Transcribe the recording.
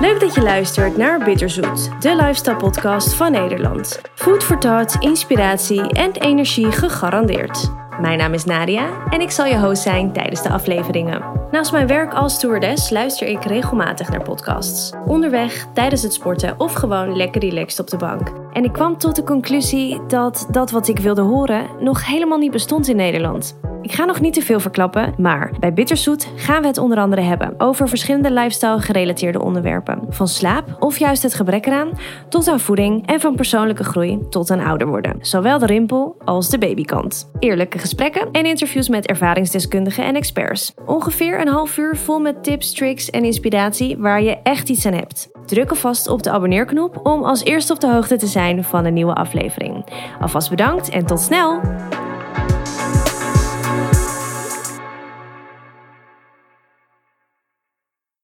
Leuk dat je luistert naar Bitterzoet, de lifestyle podcast van Nederland. Food for thought, inspiratie en energie gegarandeerd. Mijn naam is Nadia en ik zal je host zijn tijdens de afleveringen. Naast mijn werk als stewardess luister ik regelmatig naar podcasts. Onderweg, tijdens het sporten of gewoon lekker relaxed op de bank. En ik kwam tot de conclusie dat dat wat ik wilde horen nog helemaal niet bestond in Nederland. Ik ga nog niet te veel verklappen, maar bij Bitterzoet gaan we het onder andere hebben over verschillende lifestyle gerelateerde onderwerpen. Van slaap of juist het gebrek eraan, tot aan voeding en van persoonlijke groei tot aan ouder worden. Zowel de rimpel als de babykant. Eerlijke gesprekken en interviews met ervaringsdeskundigen en experts. Ongeveer een half uur vol met tips, tricks en inspiratie waar je echt iets aan hebt. Druk alvast op de abonneerknop om als eerste op de hoogte te zijn van een nieuwe aflevering. Alvast bedankt en tot snel!